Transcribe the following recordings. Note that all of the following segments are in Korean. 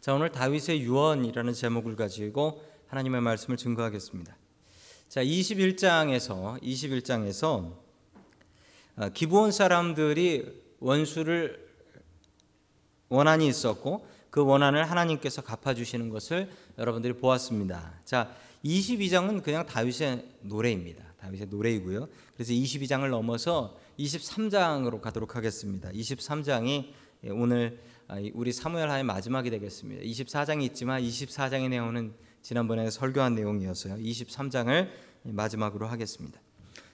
자, 오늘 다윗의 유언이라는 제목을 가지고 하나님의 말씀을 증거하겠습니다. 자, 21장에서 21장에서 어, 기브온 사람들이 원수를 원한이 있었고 그 원한을 하나님께서 갚아 주시는 것을 여러분들이 보았습니다. 자, 22장은 그냥 다윗의 노래입니다. 다윗의 노래이고요. 그래서 22장을 넘어서 23장으로 가도록 하겠습니다. 23장이 오늘 아, 우리 사무엘하의 마지막이 되겠습니다. 24장이 있지만 24장의 내용은 지난번에 설교한 내용이었어요. 23장을 마지막으로 하겠습니다.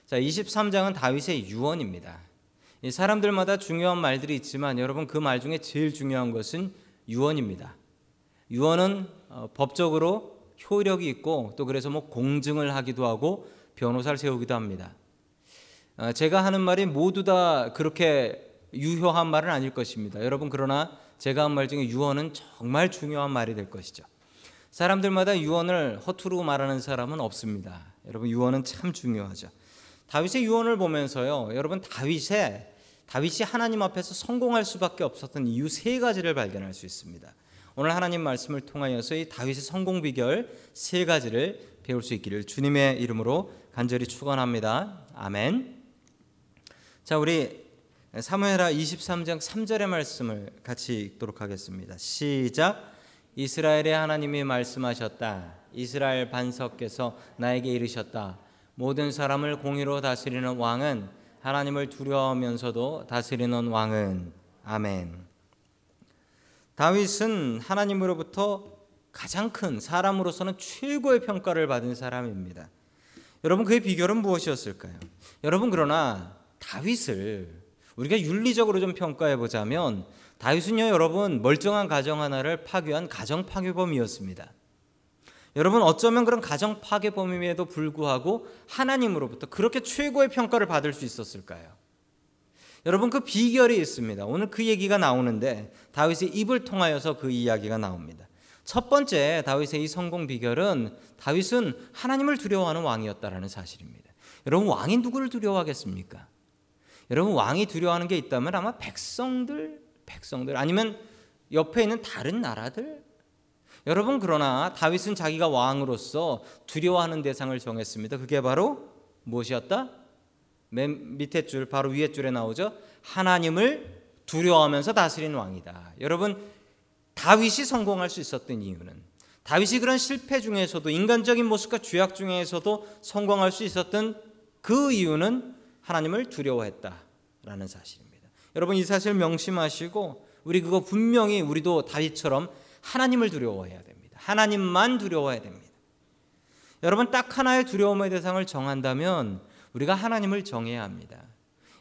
자, 23장은 다윗의 유언입니다. 사람들마다 중요한 말들이 있지만 여러분 그 말 중에 제일 중요한 것은 유언입니다. 유언은 어, 법적으로 효력이 있고 또 그래서 뭐 공증을 하기도 하고 변호사를 세우기도 합니다. 어, 제가 하는 말이 모두 다 그렇게 유효한 말은 아닐 것입니다. 여러분 그러나 제가 한 말 중에 유언은 정말 중요한 말이 될 것이죠. 사람들마다 유언을 허투루 말하는 사람은 없습니다. 여러분 유언은 참 중요하죠. 다윗의 유언을 보면서요. 여러분 다윗의 다윗이 하나님 앞에서 성공할 수밖에 없었던 이유 세 가지를 발견할 수 있습니다. 오늘 하나님 말씀을 통하여서 이 다윗의 성공 비결 세 가지를 배울 수 있기를 주님의 이름으로 간절히 축원합니다. 아멘. 자, 우리 사무엘하 23장 3절의 말씀을 같이 읽도록 하겠습니다. 시작. 이스라엘의 하나님이 말씀하셨다. 이스라엘 반석께서 나에게 이르셨다. 모든 사람을 공의로 다스리는 왕은 하나님을 두려워하면서도 다스리는 왕은 아멘. 다윗은 하나님으로부터 가장 큰 사람으로서는 최고의 평가를 받은 사람입니다. 여러분 그의 비결은 무엇이었을까요? 여러분 그러나 다윗을 우리가 윤리적으로 좀 평가해 보자면 다윗은요 여러분 멀쩡한 가정 하나를 파괴한 가정 파괴범이었습니다. 여러분 어쩌면 그런 가정 파괴범임에도 불구하고 하나님으로부터 그렇게 최고의 평가를 받을 수 있었을까요? 여러분 그 비결이 있습니다. 오늘 그 얘기가 나오는데 다윗의 입을 통하여서 그 이야기가 나옵니다. 첫 번째 다윗의 이 성공 비결은 다윗은 하나님을 두려워하는 왕이었다라는 사실입니다. 여러분 왕이 누구를 두려워하겠습니까? 여러분 왕이 두려워하는 게 있다면 아마 백성들, 백성들 아니면 옆에 있는 다른 나라들, 여러분 그러나 다윗은 자기가 왕으로서 두려워하는 대상을 정했습니다. 그게 바로 무엇이었다? 맨 밑에 줄 바로 위에 줄에 나오죠. 하나님을 두려워하면서 다스린 왕이다. 여러분 다윗이 성공할 수 있었던 이유는 다윗이 그런 실패 중에서도 인간적인 모습과 죄악 중에서도 성공할 수 있었던 그 이유는 하나님을 두려워했다라는 사실입니다. 여러분 이 사실 명심하시고 우리 그거 분명히 우리도 다윗처럼 하나님을 두려워해야 됩니다. 하나님만 두려워해야 됩니다. 여러분 딱 하나의 두려움의 대상을 정한다면 우리가 하나님을 정해야 합니다.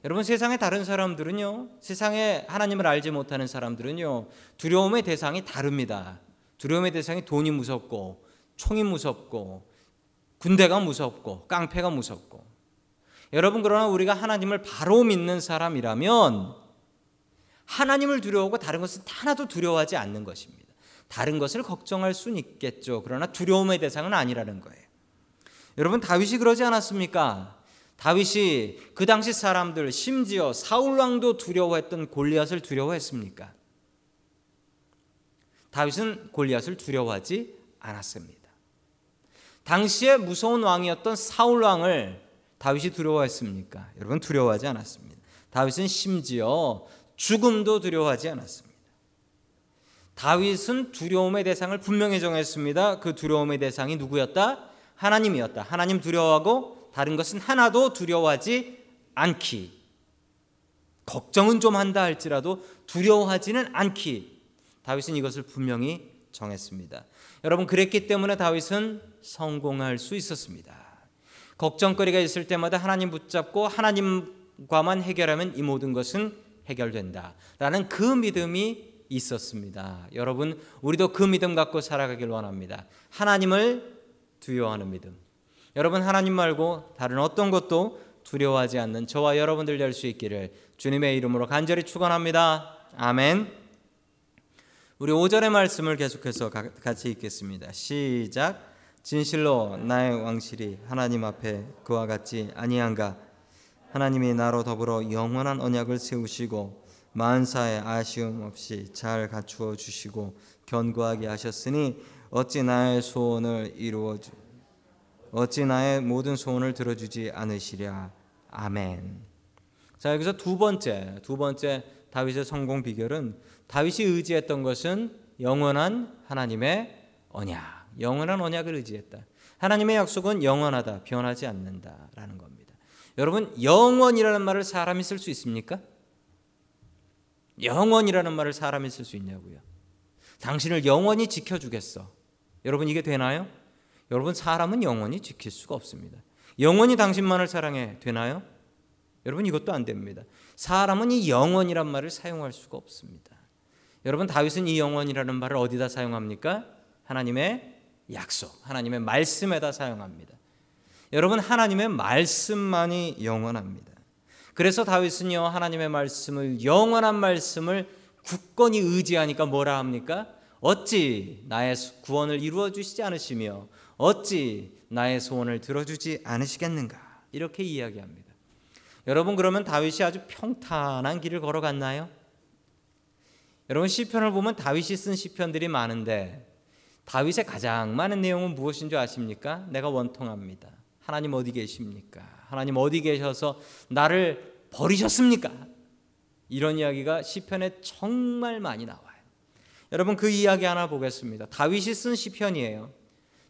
여러분 세상의 다른 사람들은요. 세상에 하나님을 알지 못하는 사람들은요. 두려움의 대상이 다릅니다. 두려움의 대상이 돈이 무섭고 총이 무섭고 군대가 무섭고 깡패가 무섭고 여러분 그러나 우리가 하나님을 바로 믿는 사람이라면 하나님을 두려워하고 다른 것은 하나도 두려워하지 않는 것입니다. 다른 것을 걱정할 수는 있겠죠. 그러나 두려움의 대상은 아니라는 거예요. 여러분 다윗이 그러지 않았습니까? 다윗이 그 당시 사람들 심지어 사울 왕도 두려워했던 골리앗을 두려워했습니까? 다윗은 골리앗을 두려워하지 않았습니다. 당시에 무서운 왕이었던 사울 왕을 다윗이 두려워했습니까? 여러분 두려워하지 않았습니다. 다윗은 심지어 죽음도 두려워하지 않았습니다. 다윗은 두려움의 대상을 분명히 정했습니다. 그 두려움의 대상이 누구였다? 하나님이었다. 하나님 두려워하고 다른 것은 하나도 두려워하지 않기. 걱정은 좀 한다 할지라도 두려워하지는 않기. 다윗은 이것을 분명히 정했습니다. 여러분 그랬기 때문에 다윗은 성공할 수 있었습니다. 걱정거리가 있을 때마다 하나님 붙잡고 하나님과만 해결하면 이 모든 것은 해결된다라는 그 믿음이 있었습니다. 여러분, 우리도 그 믿음 갖고 살아가길 원합니다. 하나님을 두려워하는 믿음. 여러분, 하나님 말고 다른 어떤 것도 두려워하지 않는 저와 여러분들 될 수 있기를 주님의 이름으로 간절히 축원합니다. 아멘. 우리 5절의 말씀을 계속해서 같이 읽겠습니다. 시작. 진실로 나의 왕실이 하나님 앞에 그와 같지 아니한가? 하나님이 나로 더불어 영원한 언약을 세우시고 만사에 아쉬움 없이 잘 갖추어 주시고 견고하게 하셨으니 어찌 나의 소원을 이루어 주 어찌 나의 모든 소원을 들어주지 않으시랴 아멘. 자 여기서 두 번째 두 번째 다윗의 성공 비결은 다윗이 의지했던 것은 영원한 하나님의 언약, 영원한 언약을 의지했다. 하나님의 약속은 영원하다, 변하지 않는다라는 겁니다. 여러분 영원이라는 말을 사람이 쓸 수 있습니까? 영원이라는 말을 사람이 쓸 수 있냐고요. 당신을 영원히 지켜주겠어. 여러분 이게 되나요? 여러분 사람은 영원히 지킬 수가 없습니다. 영원히 당신만을 사랑해 되나요? 여러분 이것도 안 됩니다. 사람은 이 영원이란 말을 사용할 수가 없습니다. 여러분 다윗은 이 영원이라는 말을 어디다 사용합니까? 하나님의 약속, 하나님의 말씀에다 사용합니다. 여러분 하나님의 말씀만이 영원합니다. 그래서 다윗은요 하나님의 말씀을 영원한 말씀을 굳건히 의지하니까 뭐라 합니까? 어찌 나의 구원을 이루어 주시지 않으시며 어찌 나의 소원을 들어주지 않으시겠는가 이렇게 이야기합니다. 여러분 그러면 다윗이 아주 평탄한 길을 걸어갔나요? 여러분 시편을 보면 다윗이 쓴 시편들이 많은데 다윗의 가장 많은 내용은 무엇인 줄 아십니까? 내가 원통합니다. 하나님 어디 계십니까? 하나님 어디 계셔서 나를 버리셨습니까? 이런 이야기가 시편에 정말 많이 나와요. 여러분 그 이야기 하나 보겠습니다. 다윗이 쓴 시편이에요.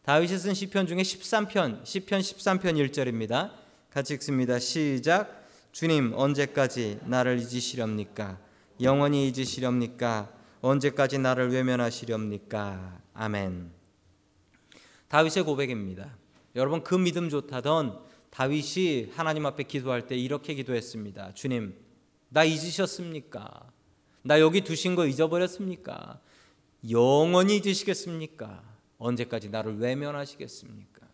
다윗이 쓴 시편 중에 13편, 시편 13편 1절입니다. 같이 읽습니다. 시작. 주님 언제까지 나를 잊으시렵니까? 영원히 잊으시렵니까? 언제까지 나를 외면하시렵니까? 아멘. 다윗의 고백입니다. 여러분 그 믿음 좋다던 다윗이 하나님 앞에 기도할 때 이렇게 기도했습니다. 주님, 나 잊으셨습니까? 나 여기 두신 거 잊어버렸습니까? 영원히 잊으시겠습니까? 언제까지 나를 외면하시겠습니까?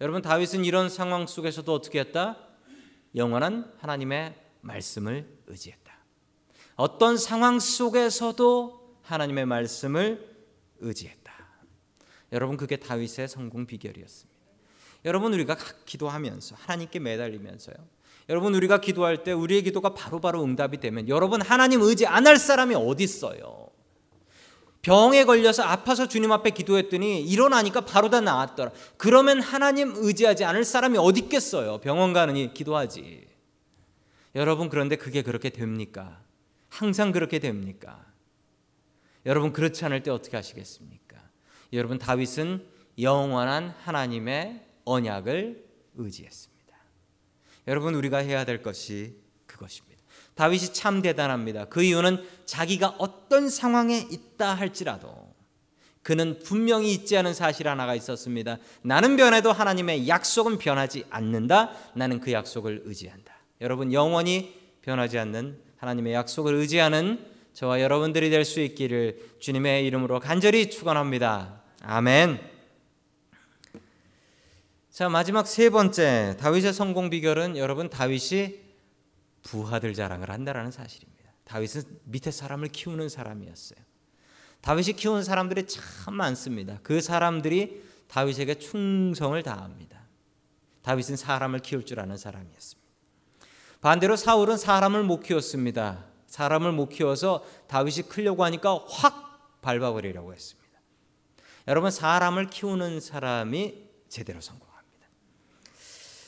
여러분 다윗은 이런 상황 속에서도 어떻게 했다? 영원한 하나님의 말씀을 의지했다. 어떤 상황 속에서도 하나님의 말씀을 의지했다. 여러분 그게 다윗의 성공 비결이었습니다. 여러분 우리가 기도하면서 하나님께 매달리면서요. 여러분 우리가 기도할 때 우리의 기도가 바로바로 바로 응답이 되면 여러분 하나님 의지 안 할 사람이 어디 있어요? 병에 걸려서 아파서 주님 앞에 기도했더니 일어나니까 바로 다 나았더라. 그러면 하나님 의지하지 않을 사람이 어디 있겠어요? 병원 가느니 기도하지. 여러분 그런데 그게 그렇게 됩니까? 항상 그렇게 됩니까? 여러분 그렇지 않을 때 어떻게 하시겠습니까? 여러분 다윗은 영원한 하나님의 언약을 의지했습니다. 여러분 우리가 해야 될 것이 그것입니다. 다윗이 참 대단합니다. 그 이유는 자기가 어떤 상황에 있다 할지라도 그는 분명히 잊지 않은 사실 하나가 있었습니다. 나는 변해도 하나님의 약속은 변하지 않는다. 나는 그 약속을 의지한다. 여러분 영원히 변하지 않는 하나님의 약속을 의지하는 저와 여러분들이 될 수 있기를 주님의 이름으로 간절히 축원합니다. 아멘. 자 마지막 세 번째 다윗의 성공 비결은 여러분 다윗이 부하들 자랑을 한다라는 사실입니다. 다윗은 밑에 사람을 키우는 사람이었어요. 다윗이 키운 사람들이 참 많습니다. 그 사람들이 다윗에게 충성을 다합니다. 다윗은 사람을 키울 줄 아는 사람이었습니다. 반대로 사울은 사람을 못 키웠습니다. 사람을 못 키워서 다윗이 크려고 하니까 확 밟아버리려고 했습니다. 여러분 사람을 키우는 사람이 제대로 성공.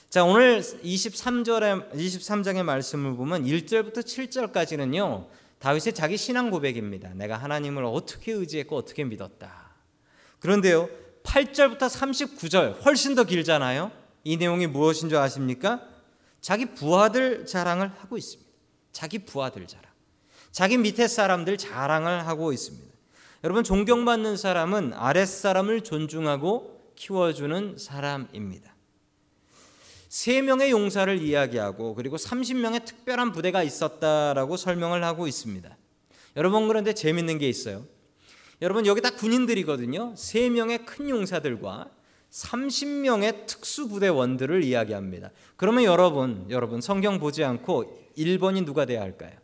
자, 오늘 23절에 23장의 말씀을 보면 1절부터 7절까지는요. 다윗의 자기 신앙 고백입니다. 내가 하나님을 어떻게 의지했고 어떻게 믿었다. 그런데요. 8절부터 39절 훨씬 더 길잖아요. 이 내용이 무엇인 줄 아십니까? 자기 부하들 자랑을 하고 있습니다. 자기 부하들 자랑. 자기 밑에 사람들 자랑을 하고 있습니다. 여러분 존경받는 사람은 아랫사람을 존중하고 키워주는 사람입니다. 세 명의 용사를 이야기하고 그리고 30명의 특별한 부대가 있었다라고 설명을 하고 있습니다. 여러분 그런데 재밌는 게 있어요. 여러분 여기 다 군인들이거든요. 세 명의 큰 용사들과 30명의 특수부대원들을 이야기합니다. 그러면 여러분, 여러분 성경 보지 않고 1번이 누가 돼야 할까요?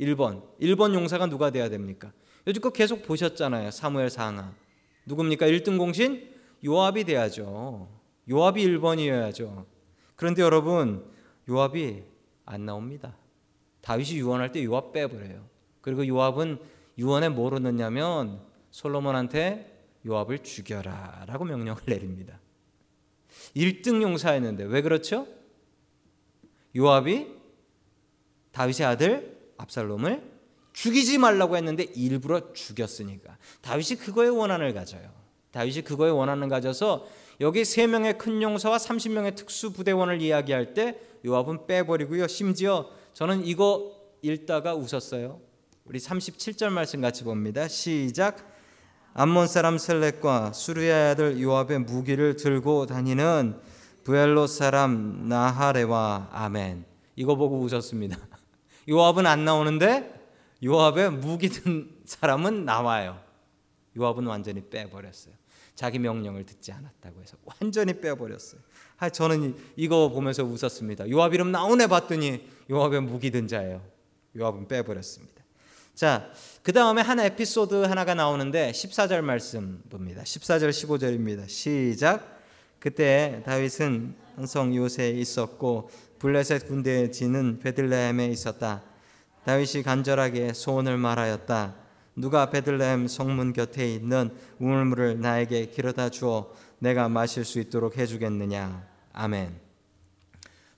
1번. 1번 용사가 누가 돼야 됩니까? 요즘껏 계속 보셨잖아요. 사무엘 상하. 누굽니까? 1등 공신 요압이 돼야죠. 요압이 1번이어야죠. 그런데 여러분, 요압이 안 나옵니다. 다윗이 유언할 때 요압 빼버려요. 그리고 요압은 유언에 뭐로 넣냐면 솔로몬한테 요압을 죽여라라고 명령을 내립니다. 1등 용사였는데 왜 그렇죠? 요압이 다윗의 아들 압살롬을 죽이지 말라고 했는데 일부러 죽였으니까 다윗이 그거에 원한을 가져요. 다윗이 그거에 원한을 가져서 여기 세 명의 큰 용사와 30명의 특수 부대원을 이야기할 때 요압은 빼버리고요. 심지어 저는 이거 읽다가 웃었어요. 우리 37절 말씀 같이 봅니다. 시작. 암몬 사람 셀렉과 수르의 아들 요압의 무기를 들고 다니는 부엘로 사람 나하레와 아멘. 이거 보고 웃었습니다. 요압은 안 나오는데 요압의 무기 든 사람은 나와요. 요압은 완전히 빼버렸어요. 자기 명령을 듣지 않았다고 해서 완전히 빼버렸어요. 저는 이거 보면서 웃었습니다. 요압 이름 나오네 봤더니 요압의 무기 든 자예요. 요압은 빼버렸습니다. 자, 그 다음에 한 에피소드 하나가 나오는데 14절 말씀 봅니다. 14절 15절입니다. 시작. 그때 다윗은 한성 요새에 있었고 블레셋 군대의 지는 베들레헴에 있었다. 다윗이 간절하게 소원을 말하였다. 누가 베들레헴 성문 곁에 있는 우물물을 나에게 길어다 주어 내가 마실 수 있도록 해주겠느냐. 아멘.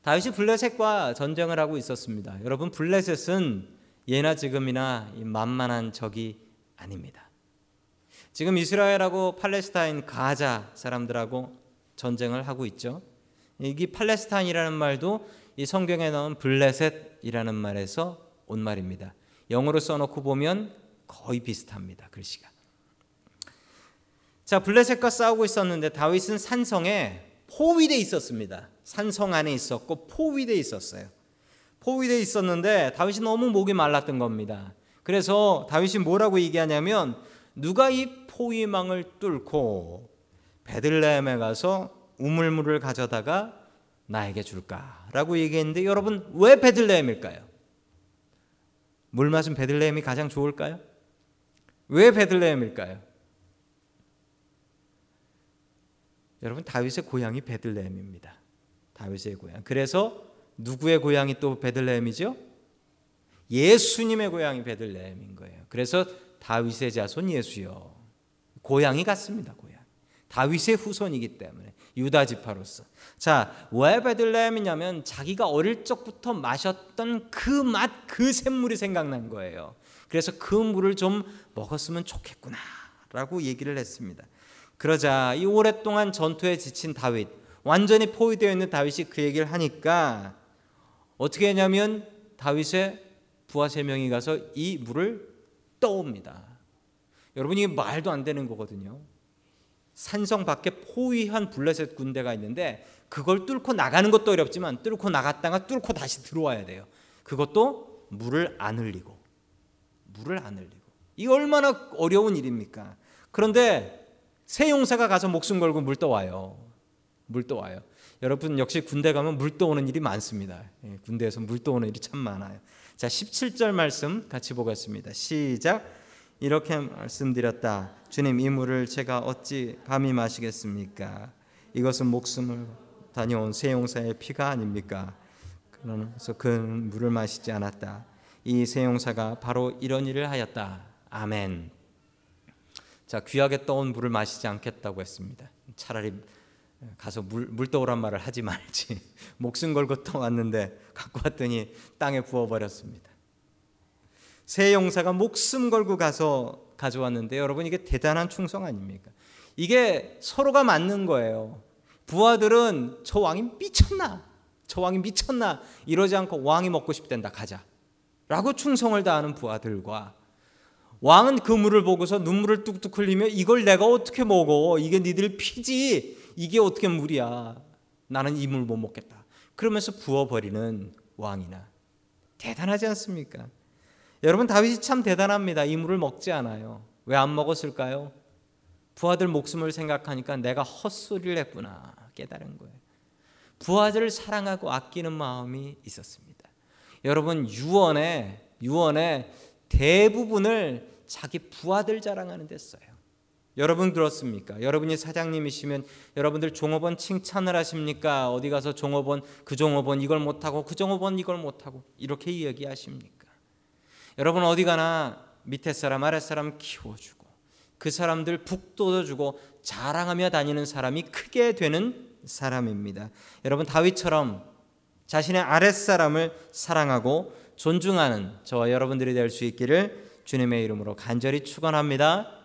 다윗이 블레셋과 전쟁을 하고 있었습니다. 여러분 블레셋은 예나 지금이나 만만한 적이 아닙니다. 지금 이스라엘하고 팔레스타인 가자 사람들하고 전쟁을 하고 있죠. 이 팔레스타인이라는 말도 이 성경에 나온 블레셋이라는 말에서 온 말입니다. 영어로 써놓고 보면 거의 비슷합니다. 글씨가. 자, 블레셋과 싸우고 있었는데 다윗은 산성에 포위돼 있었습니다. 산성 안에 있었고 포위돼 있었어요. 포위돼 있었는데 다윗이 너무 목이 말랐던 겁니다. 그래서 다윗이 뭐라고 얘기하냐면 누가 이 포위망을 뚫고 베들레헴에 가서 우물물을 가져다가 나에게 줄까라고 얘기했는데 여러분 왜 베들레헴일까요? 물맛은 베들레헴이 가장 좋을까요? 왜 베들레헴일까요? 여러분 다윗의 고향이 베들레헴입니다. 다윗의 고향. 그래서 누구의 고향이 또 베들레헴이죠? 예수님의 고향이 베들레헴인 거예요. 그래서 다윗의 자손 예수요. 고향이 같습니다. 고향. 다윗의 후손이기 때문에 유다 지파로서. 자, 왜 베들레헴이냐면 자기가 어릴 적부터 마셨던 그 맛, 그 샘물이 생각난 거예요. 그래서 그 물을 좀 먹었으면 좋겠구나라고 얘기를 했습니다. 그러자 이 오랫동안 전투에 지친 다윗, 완전히 포위되어 있는 다윗이 그 얘기를 하니까 어떻게 했냐면 다윗의 부하 세 명이 가서 이 물을 떠옵니다. 여러분 이 말도 안 되는 거거든요. 산성 밖에 포위한 블레셋 군대가 있는데 그걸 뚫고 나가는 것도 어렵지만 뚫고 나갔다가 뚫고 다시 들어와야 돼요. 그것도 물을 안 흘리고 물을 안 흘리고 이 얼마나 어려운 일입니까? 그런데 새 용사가 가서 목숨 걸고 물 떠와요. 물 떠와요. 여러분 역시 군대 가면 물 떠오는 일이 많습니다. 예, 군대에서 물 떠오는 일이 참 많아요. 자 17절 말씀 같이 보겠습니다. 시작. 이렇게 말씀드렸다. 주님 이 물을 제가 어찌 감히 마시겠습니까? 이것은 목숨을 다녀온 세 용사의 피가 아닙니까? 그러면서 그 물을 마시지 않았다. 이 세 용사가 바로 이런 일을 하였다. 아멘. 자 귀하게 떠온 물을 마시지 않겠다고 했습니다. 차라리 가서 물, 물 떠오란 말을 하지 말지. 목숨 걸고 떠왔는데 갖고 왔더니 땅에 부어버렸습니다. 새 용사가 목숨 걸고 가서 가져왔는데 여러분 이게 대단한 충성 아닙니까? 이게 서로가 맞는 거예요. 부하들은 저 왕이 미쳤나? 저 왕이 미쳤나? 이러지 않고 왕이 먹고 싶댄다 가자. 라고 충성을 다하는 부하들과 왕은 그 물을 보고서 눈물을 뚝뚝 흘리며 이걸 내가 어떻게 먹어? 이게 니들 피지. 이게 어떻게 물이야? 나는 이 물 못 먹겠다. 그러면서 부어버리는 왕이나 대단하지 않습니까? 여러분 다윗이 참 대단합니다. 이 물을 먹지 않아요. 왜 안 먹었을까요? 부하들 목숨을 생각하니까 내가 헛소리를 했구나 깨달은 거예요. 부하들을 사랑하고 아끼는 마음이 있었습니다. 여러분 유언의 유언의 대부분을 자기 부하들 자랑하는 데 써요. 여러분 그렇습니까? 여러분이 사장님이시면 여러분들 종업원 칭찬을 하십니까? 어디 가서 종업원 그 종업원 이걸 못하고 그 종업원 이걸 못하고 이렇게 이야기하십니까? 여러분 어디 가나 밑에 사람 아래 사람 키워주고 그 사람들 북돋워주고 자랑하며 다니는 사람이 크게 되는 사람입니다. 여러분 다윗처럼 자신의 아랫사람을 사랑하고 존중하는 저와 여러분들이 될 수 있기를 주님의 이름으로 간절히 축원합니다.